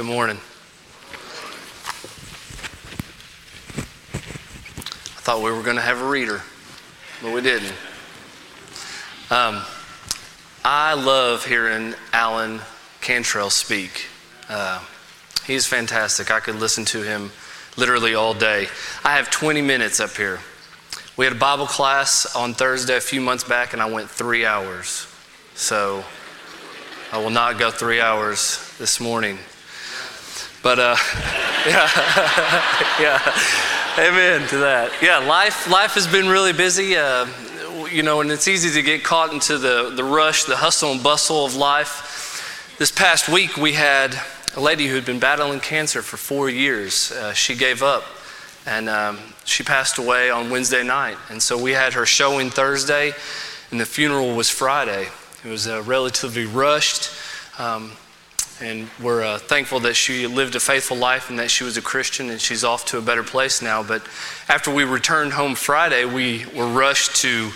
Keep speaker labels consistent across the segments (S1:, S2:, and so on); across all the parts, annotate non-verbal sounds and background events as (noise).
S1: Good morning. I thought we were going to have a reader, but we didn't. Um, I love hearing Alan Cantrell speak. Uh, he's fantastic. I could listen to him literally all day. I have 20 minutes up here. We had a Bible class on Thursday a few months back, and I went three hours. So I will not go three hours this morning. But uh, (laughs) yeah, (laughs) yeah, amen to that. Yeah, life life has been really busy. Uh, you know, and it's easy to get caught into the the rush, the hustle and bustle of life. This past week, we had a lady who had been battling cancer for four years. Uh, she gave up, and um, she passed away on Wednesday night. And so we had her showing Thursday, and the funeral was Friday. It was uh, relatively rushed. Um, and we're uh, thankful that she lived a faithful life and that she was a Christian and she's off to a better place now. But after we returned home Friday, we were rushed to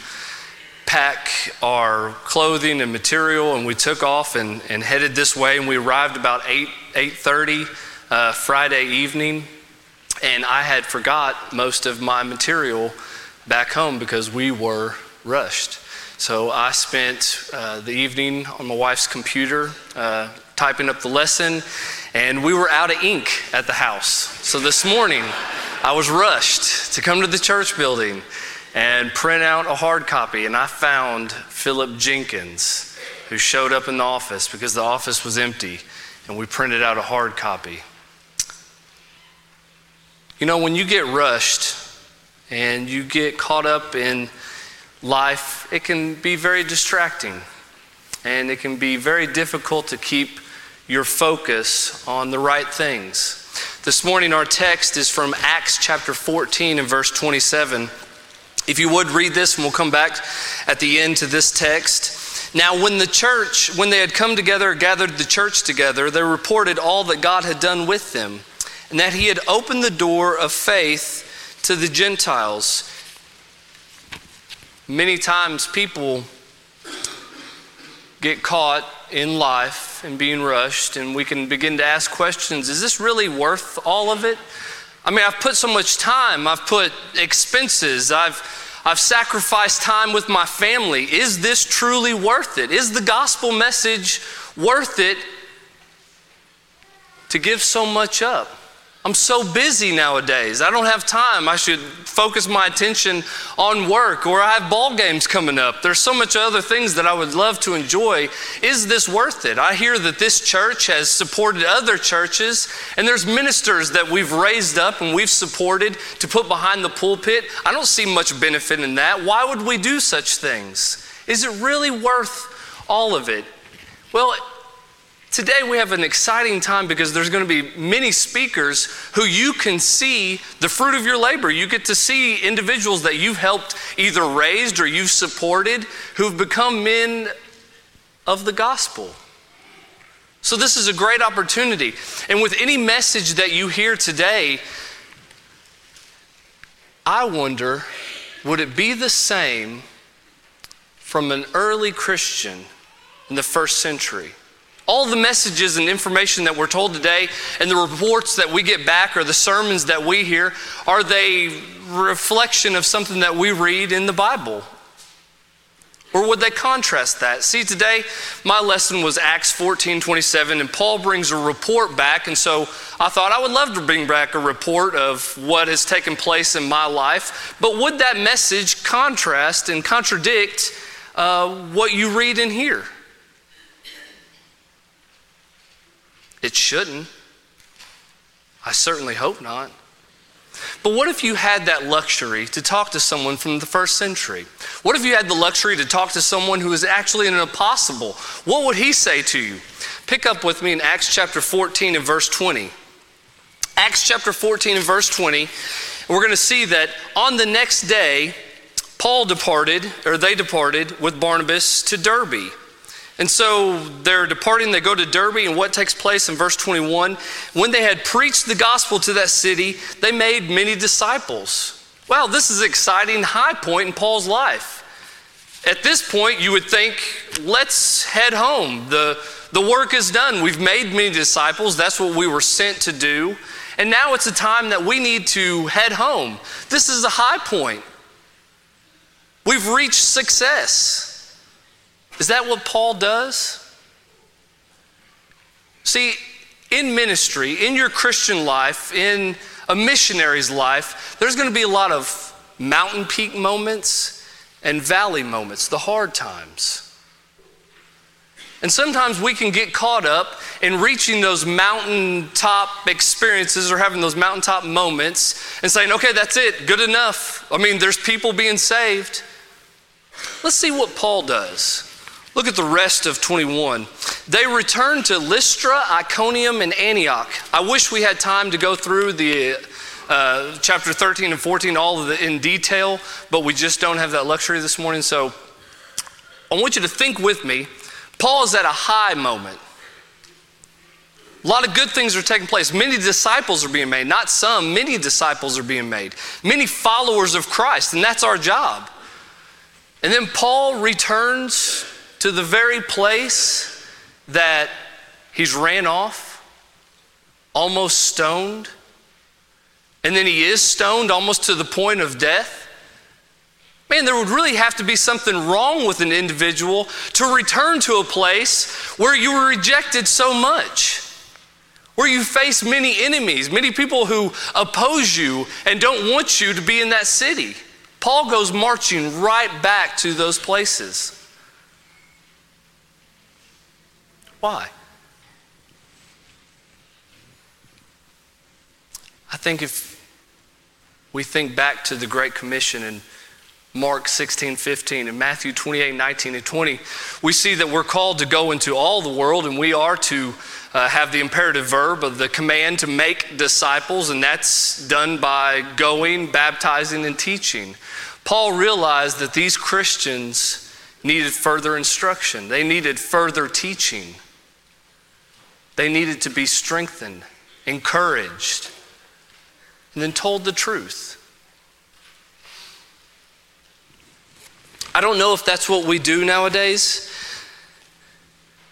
S1: pack our clothing and material and we took off and, and headed this way. And we arrived about 8 8.30 uh, friday evening. And i had forgot most of my material back home because we were rushed. So i spent uh, the evening on my wife's computer uh, typing up the lesson, and we were out of ink at the house. So this morning, I was rushed to come to the church building and print out a hard copy, and I found Philip Jenkins, who showed up in the office because the office was empty, and we printed out a hard copy. You know, when you get rushed and you get caught up in life, it can be very distracting and it can be very difficult to keep your focus on the right things. This morning, our text is from Acts chapter 14 and verse 27. If you would read this, and we'll come back at the end to this text. Now, when the church, when they had come together, gathered the church together, they reported all that God had done with them, and that He had opened the door of faith to the Gentiles. Many times, people get caught in life and being rushed, and we can begin to ask questions is this really worth all of it? I mean, I've put so much time, I've put expenses, I've, I've sacrificed time with my family. Is this truly worth it? Is the gospel message worth it to give so much up? I'm so busy nowadays. I don't have time. I should focus my attention on work or I have ball games coming up. There's so much other things that I would love to enjoy. Is this worth it? I hear that this church has supported other churches and there's ministers that we've raised up and we've supported to put behind the pulpit. I don't see much benefit in that. Why would we do such things? Is it really worth all of it? Well, Today we have an exciting time because there's going to be many speakers who you can see the fruit of your labor. You get to see individuals that you've helped either raised or you've supported who've become men of the gospel. So this is a great opportunity. And with any message that you hear today, I wonder would it be the same from an early Christian in the first century? All the messages and information that we're told today and the reports that we get back or the sermons that we hear, are they reflection of something that we read in the Bible? Or would they contrast that? See, today my lesson was Acts 14 27, and Paul brings a report back. And so I thought I would love to bring back a report of what has taken place in my life. But would that message contrast and contradict uh, what you read in here? It shouldn't. I certainly hope not. But what if you had that luxury to talk to someone from the first century? What if you had the luxury to talk to someone who is actually an apostle? What would he say to you? Pick up with me in Acts chapter 14 and verse 20. Acts chapter 14 and verse 20, we're going to see that on the next day, Paul departed, or they departed with Barnabas to Derbe. And so they're departing, they go to Derbe, and what takes place in verse 21? When they had preached the gospel to that city, they made many disciples. Wow, this is an exciting high point in Paul's life. At this point, you would think, let's head home. The, the work is done. We've made many disciples. That's what we were sent to do. And now it's a time that we need to head home. This is a high point. We've reached success. Is that what Paul does? See, in ministry, in your Christian life, in a missionary's life, there's going to be a lot of mountain peak moments and valley moments, the hard times. And sometimes we can get caught up in reaching those mountaintop experiences or having those mountaintop moments and saying, okay, that's it, good enough. I mean, there's people being saved. Let's see what Paul does. Look at the rest of 21. They returned to Lystra, Iconium, and Antioch. I wish we had time to go through the uh, chapter 13 and 14, all of the in detail, but we just don't have that luxury this morning. So I want you to think with me. Paul is at a high moment. A lot of good things are taking place. Many disciples are being made, not some, many disciples are being made. Many followers of Christ, and that's our job. And then Paul returns to the very place that he's ran off, almost stoned, and then he is stoned almost to the point of death. Man, there would really have to be something wrong with an individual to return to a place where you were rejected so much, where you face many enemies, many people who oppose you and don't want you to be in that city. Paul goes marching right back to those places. Why? I think if we think back to the Great Commission in Mark 16, 15, and Matthew 28, 19, and 20, we see that we're called to go into all the world and we are to uh, have the imperative verb of the command to make disciples, and that's done by going, baptizing, and teaching. Paul realized that these Christians needed further instruction, they needed further teaching. They needed to be strengthened, encouraged, and then told the truth. I don't know if that's what we do nowadays.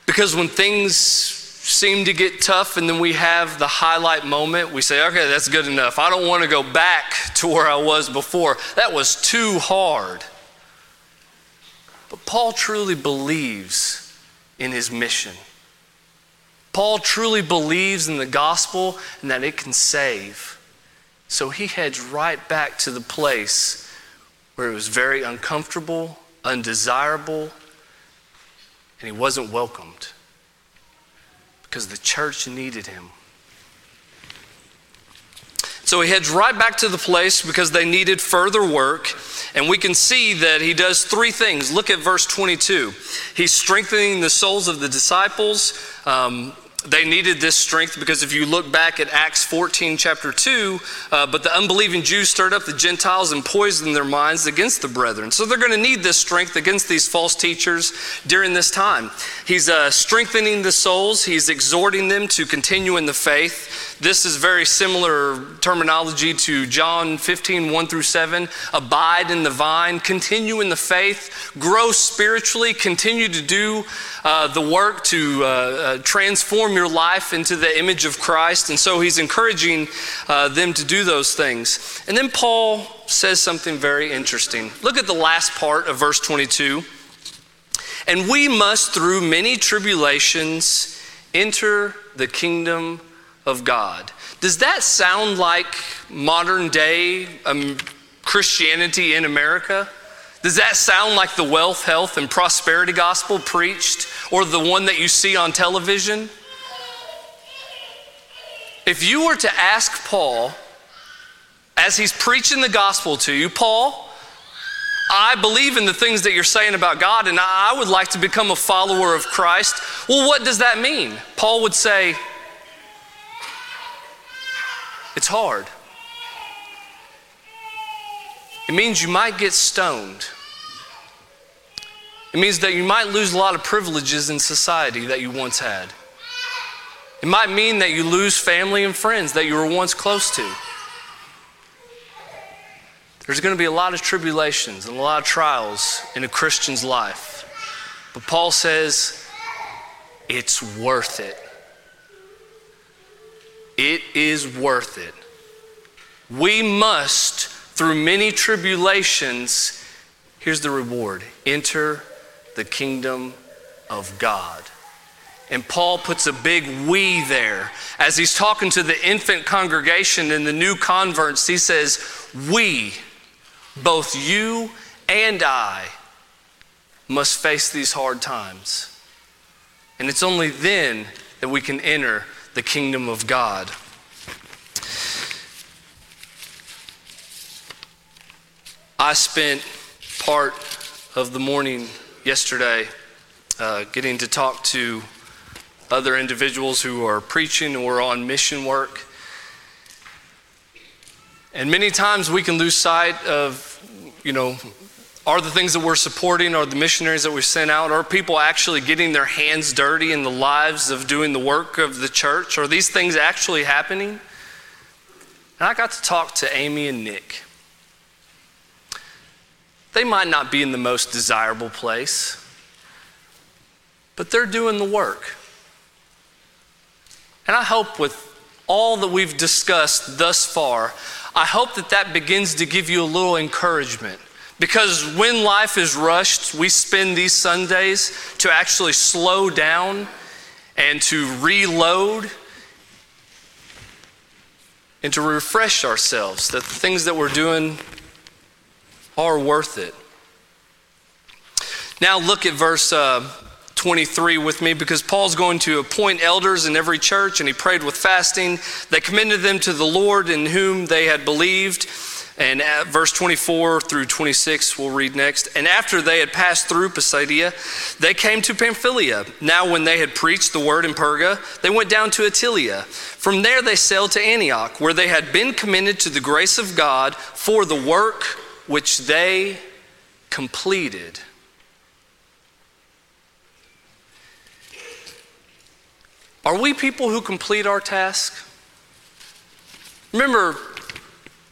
S1: Because when things seem to get tough and then we have the highlight moment, we say, okay, that's good enough. I don't want to go back to where I was before. That was too hard. But Paul truly believes in his mission. Paul truly believes in the gospel and that it can save. So he heads right back to the place where it was very uncomfortable, undesirable, and he wasn't welcomed because the church needed him. So he heads right back to the place because they needed further work. And we can see that he does three things. Look at verse 22. He's strengthening the souls of the disciples. Um, they needed this strength because if you look back at Acts 14, chapter 2, uh, but the unbelieving Jews stirred up the Gentiles and poisoned their minds against the brethren. So they're going to need this strength against these false teachers during this time. He's uh, strengthening the souls, he's exhorting them to continue in the faith. This is very similar terminology to John 15, 1 through 7. Abide in the vine, continue in the faith, grow spiritually, continue to do uh, the work to uh, uh, your life into the image of Christ. And so he's encouraging uh, them to do those things. And then Paul says something very interesting. Look at the last part of verse 22. And we must, through many tribulations, enter the kingdom of God. Does that sound like modern day um, Christianity in America? Does that sound like the wealth, health, and prosperity gospel preached or the one that you see on television? If you were to ask Paul, as he's preaching the gospel to you, Paul, I believe in the things that you're saying about God and I would like to become a follower of Christ. Well, what does that mean? Paul would say, it's hard. It means you might get stoned. It means that you might lose a lot of privileges in society that you once had. It might mean that you lose family and friends that you were once close to. There's going to be a lot of tribulations and a lot of trials in a Christian's life. But Paul says it's worth it. It is worth it. We must, through many tribulations, here's the reward enter the kingdom of God. And Paul puts a big we there. As he's talking to the infant congregation and the new converts, he says, We, both you and I, must face these hard times. And it's only then that we can enter the kingdom of God. I spent part of the morning yesterday uh, getting to talk to other individuals who are preaching or on mission work. And many times we can lose sight of, you know, are the things that we're supporting, are the missionaries that we've sent out, are people actually getting their hands dirty in the lives of doing the work of the church? Are these things actually happening? And I got to talk to Amy and Nick. They might not be in the most desirable place, but they're doing the work. And I hope with all that we've discussed thus far, I hope that that begins to give you a little encouragement because when life is rushed, we spend these Sundays to actually slow down and to reload and to refresh ourselves that the things that we're doing are worth it. Now, look at verse uh, 23 with me because Paul's going to appoint elders in every church and he prayed with fasting. They commended them to the Lord in whom they had believed. And verse 24 through 26, we'll read next. And after they had passed through Pisidia, they came to Pamphylia. Now, when they had preached the word in Perga, they went down to Attalia. From there, they sailed to Antioch, where they had been commended to the grace of God for the work which they completed. Are we people who complete our task? Remember,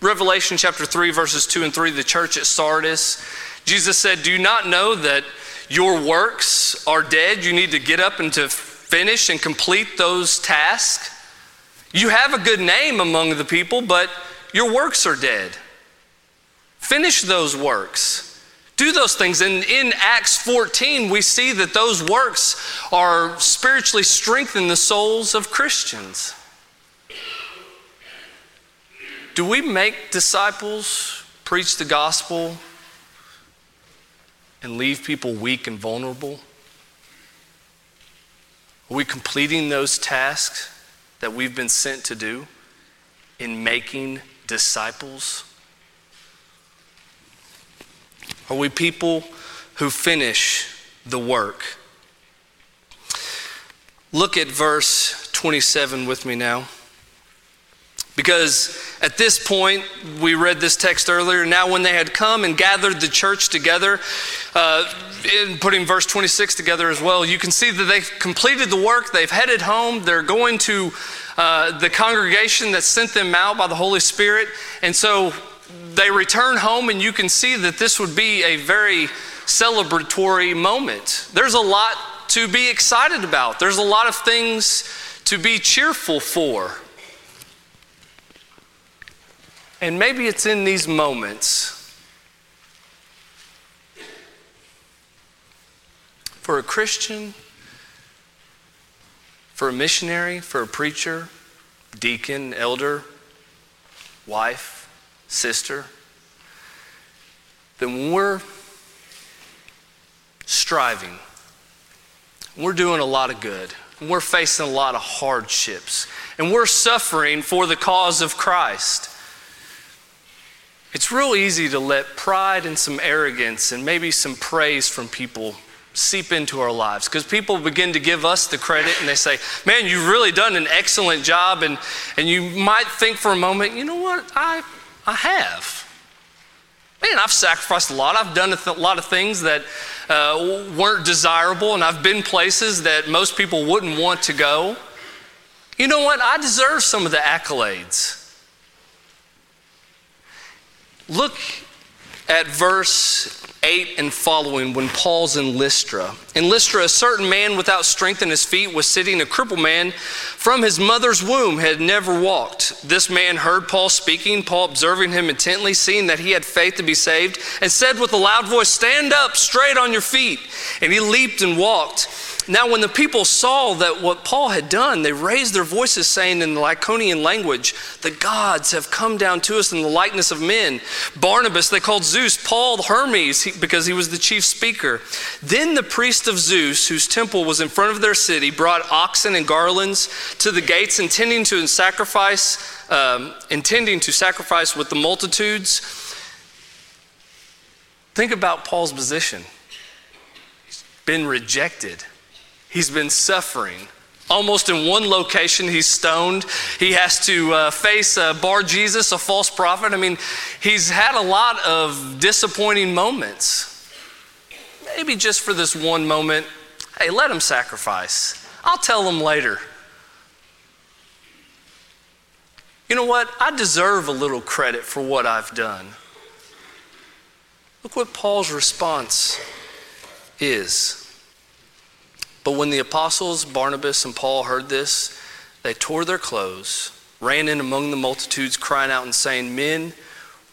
S1: Revelation chapter 3, verses 2 and 3, the church at Sardis, Jesus said, Do you not know that your works are dead? You need to get up and to finish and complete those tasks. You have a good name among the people, but your works are dead. Finish those works. Do those things. And in Acts 14, we see that those works are spiritually strengthening the souls of Christians. Do we make disciples, preach the gospel, and leave people weak and vulnerable? Are we completing those tasks that we've been sent to do in making disciples? Are we people who finish the work? Look at verse 27 with me now. Because at this point, we read this text earlier. Now, when they had come and gathered the church together, uh, in putting verse 26 together as well, you can see that they've completed the work. They've headed home. They're going to uh, the congregation that sent them out by the Holy Spirit. And so they return home, and you can see that this would be a very celebratory moment. There's a lot to be excited about, there's a lot of things to be cheerful for. And maybe it's in these moments for a Christian, for a missionary, for a preacher, deacon, elder, wife, sister, then when we're striving, we're doing a lot of good, we're facing a lot of hardships, and we're suffering for the cause of Christ it's real easy to let pride and some arrogance and maybe some praise from people seep into our lives because people begin to give us the credit and they say, Man, you've really done an excellent job. And, and you might think for a moment, You know what? I, I have. Man, I've sacrificed a lot. I've done a th- lot of things that uh, weren't desirable, and I've been places that most people wouldn't want to go. You know what? I deserve some of the accolades. Look at verse 8 and following when Paul's in Lystra. In Lystra, a certain man without strength in his feet was sitting, a crippled man from his mother's womb had never walked. This man heard Paul speaking, Paul observing him intently, seeing that he had faith to be saved, and said with a loud voice, Stand up straight on your feet. And he leaped and walked. Now, when the people saw that what Paul had done, they raised their voices, saying in the Lycaonian language, The gods have come down to us in the likeness of men. Barnabas they called Zeus, Paul Hermes, because he was the chief speaker. Then the priest of Zeus, whose temple was in front of their city, brought oxen and garlands to the gates, intending to sacrifice, um, intending to sacrifice with the multitudes. Think about Paul's position. He's been rejected He's been suffering. Almost in one location, he's stoned. He has to uh, face uh, Bar Jesus, a false prophet. I mean, he's had a lot of disappointing moments. Maybe just for this one moment, hey, let him sacrifice. I'll tell him later. You know what? I deserve a little credit for what I've done. Look what Paul's response is. But when the apostles Barnabas and Paul heard this, they tore their clothes, ran in among the multitudes, crying out and saying, Men,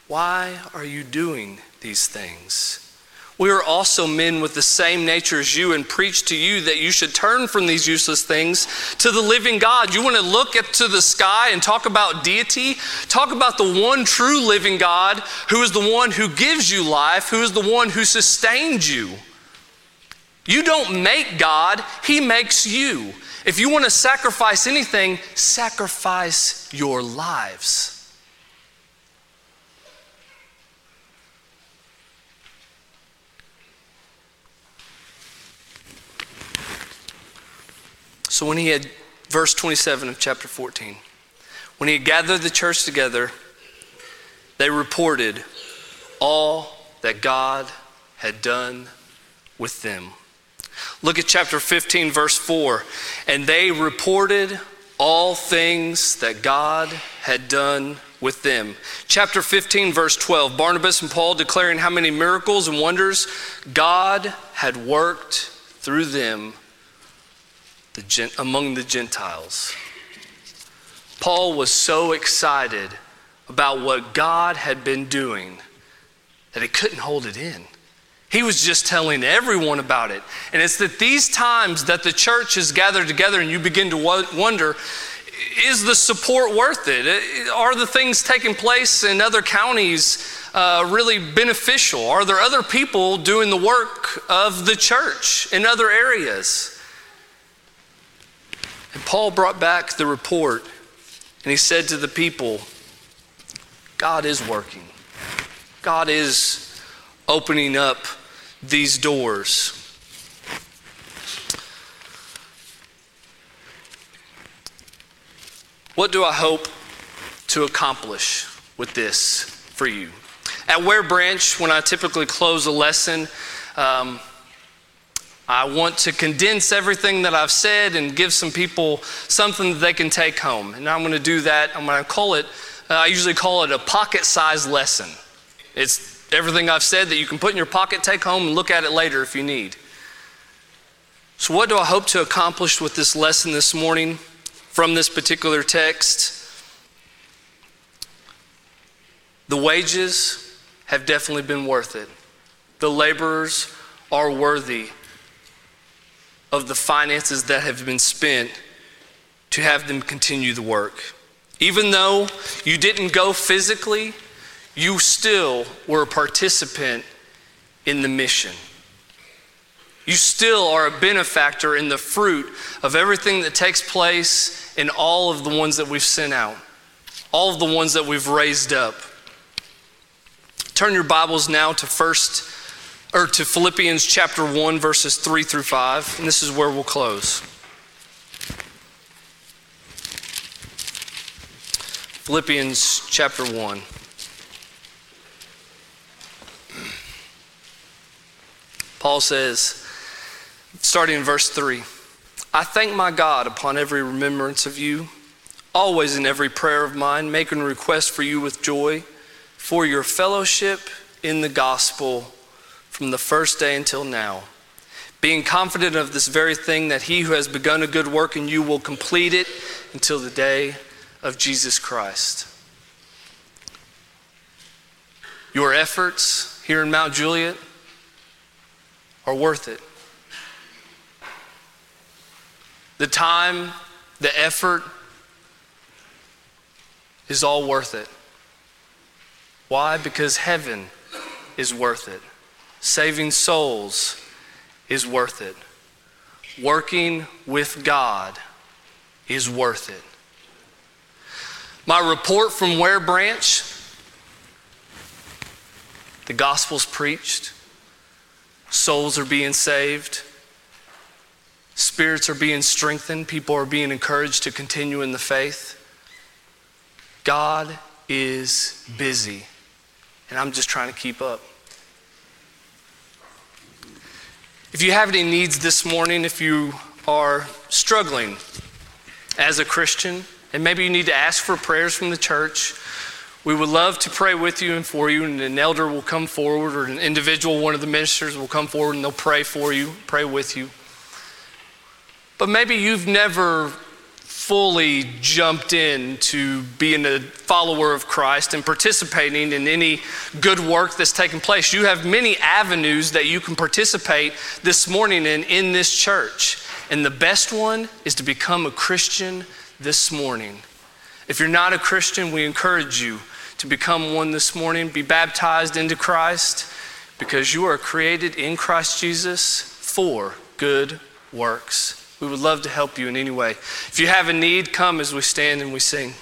S1: why are you doing these things? We are also men with the same nature as you and preach to you that you should turn from these useless things to the living God. You want to look at, to the sky and talk about deity? Talk about the one true living God who is the one who gives you life, who is the one who sustains you. You don't make God, He makes you. If you want to sacrifice anything, sacrifice your lives. So when he had, verse 27 of chapter 14, when he had gathered the church together, they reported all that God had done with them. Look at chapter 15, verse 4. And they reported all things that God had done with them. Chapter 15, verse 12. Barnabas and Paul declaring how many miracles and wonders God had worked through them the, among the Gentiles. Paul was so excited about what God had been doing that he couldn't hold it in. He was just telling everyone about it. And it's that these times that the church is gathered together and you begin to wonder is the support worth it? Are the things taking place in other counties uh, really beneficial? Are there other people doing the work of the church in other areas? And Paul brought back the report and he said to the people, God is working. God is opening up these doors. What do I hope to accomplish with this for you? At Ware Branch, when I typically close a lesson, um, I want to condense everything that I've said and give some people something that they can take home. And I'm going to do that. I'm going to call it, uh, I usually call it a pocket sized lesson. It's everything I've said that you can put in your pocket, take home, and look at it later if you need. So, what do I hope to accomplish with this lesson this morning from this particular text? The wages have definitely been worth it. The laborers are worthy of the finances that have been spent to have them continue the work. Even though you didn't go physically, you still were a participant in the mission. You still are a benefactor in the fruit of everything that takes place in all of the ones that we've sent out, all of the ones that we've raised up. Turn your Bibles now to first or to Philippians chapter 1 verses 3 through 5, and this is where we'll close. Philippians chapter 1. Paul says, starting in verse 3 I thank my God upon every remembrance of you, always in every prayer of mine, making request for you with joy for your fellowship in the gospel from the first day until now, being confident of this very thing that he who has begun a good work in you will complete it until the day of Jesus Christ. Your efforts here in Mount Juliet are worth it. The time, the effort is all worth it. Why? Because heaven is worth it. Saving souls is worth it. Working with God is worth it. My report from Ware Branch the gospel's preached, souls are being saved, spirits are being strengthened, people are being encouraged to continue in the faith. God is busy, and I'm just trying to keep up. If you have any needs this morning, if you are struggling as a Christian, and maybe you need to ask for prayers from the church, we would love to pray with you and for you, and an elder will come forward, or an individual, one of the ministers will come forward and they'll pray for you, pray with you. But maybe you've never fully jumped in to being a follower of Christ and participating in any good work that's taking place. You have many avenues that you can participate this morning in in this church. And the best one is to become a Christian this morning. If you're not a Christian, we encourage you to become one this morning, be baptized into Christ, because you are created in Christ Jesus for good works. We would love to help you in any way. If you have a need, come as we stand and we sing.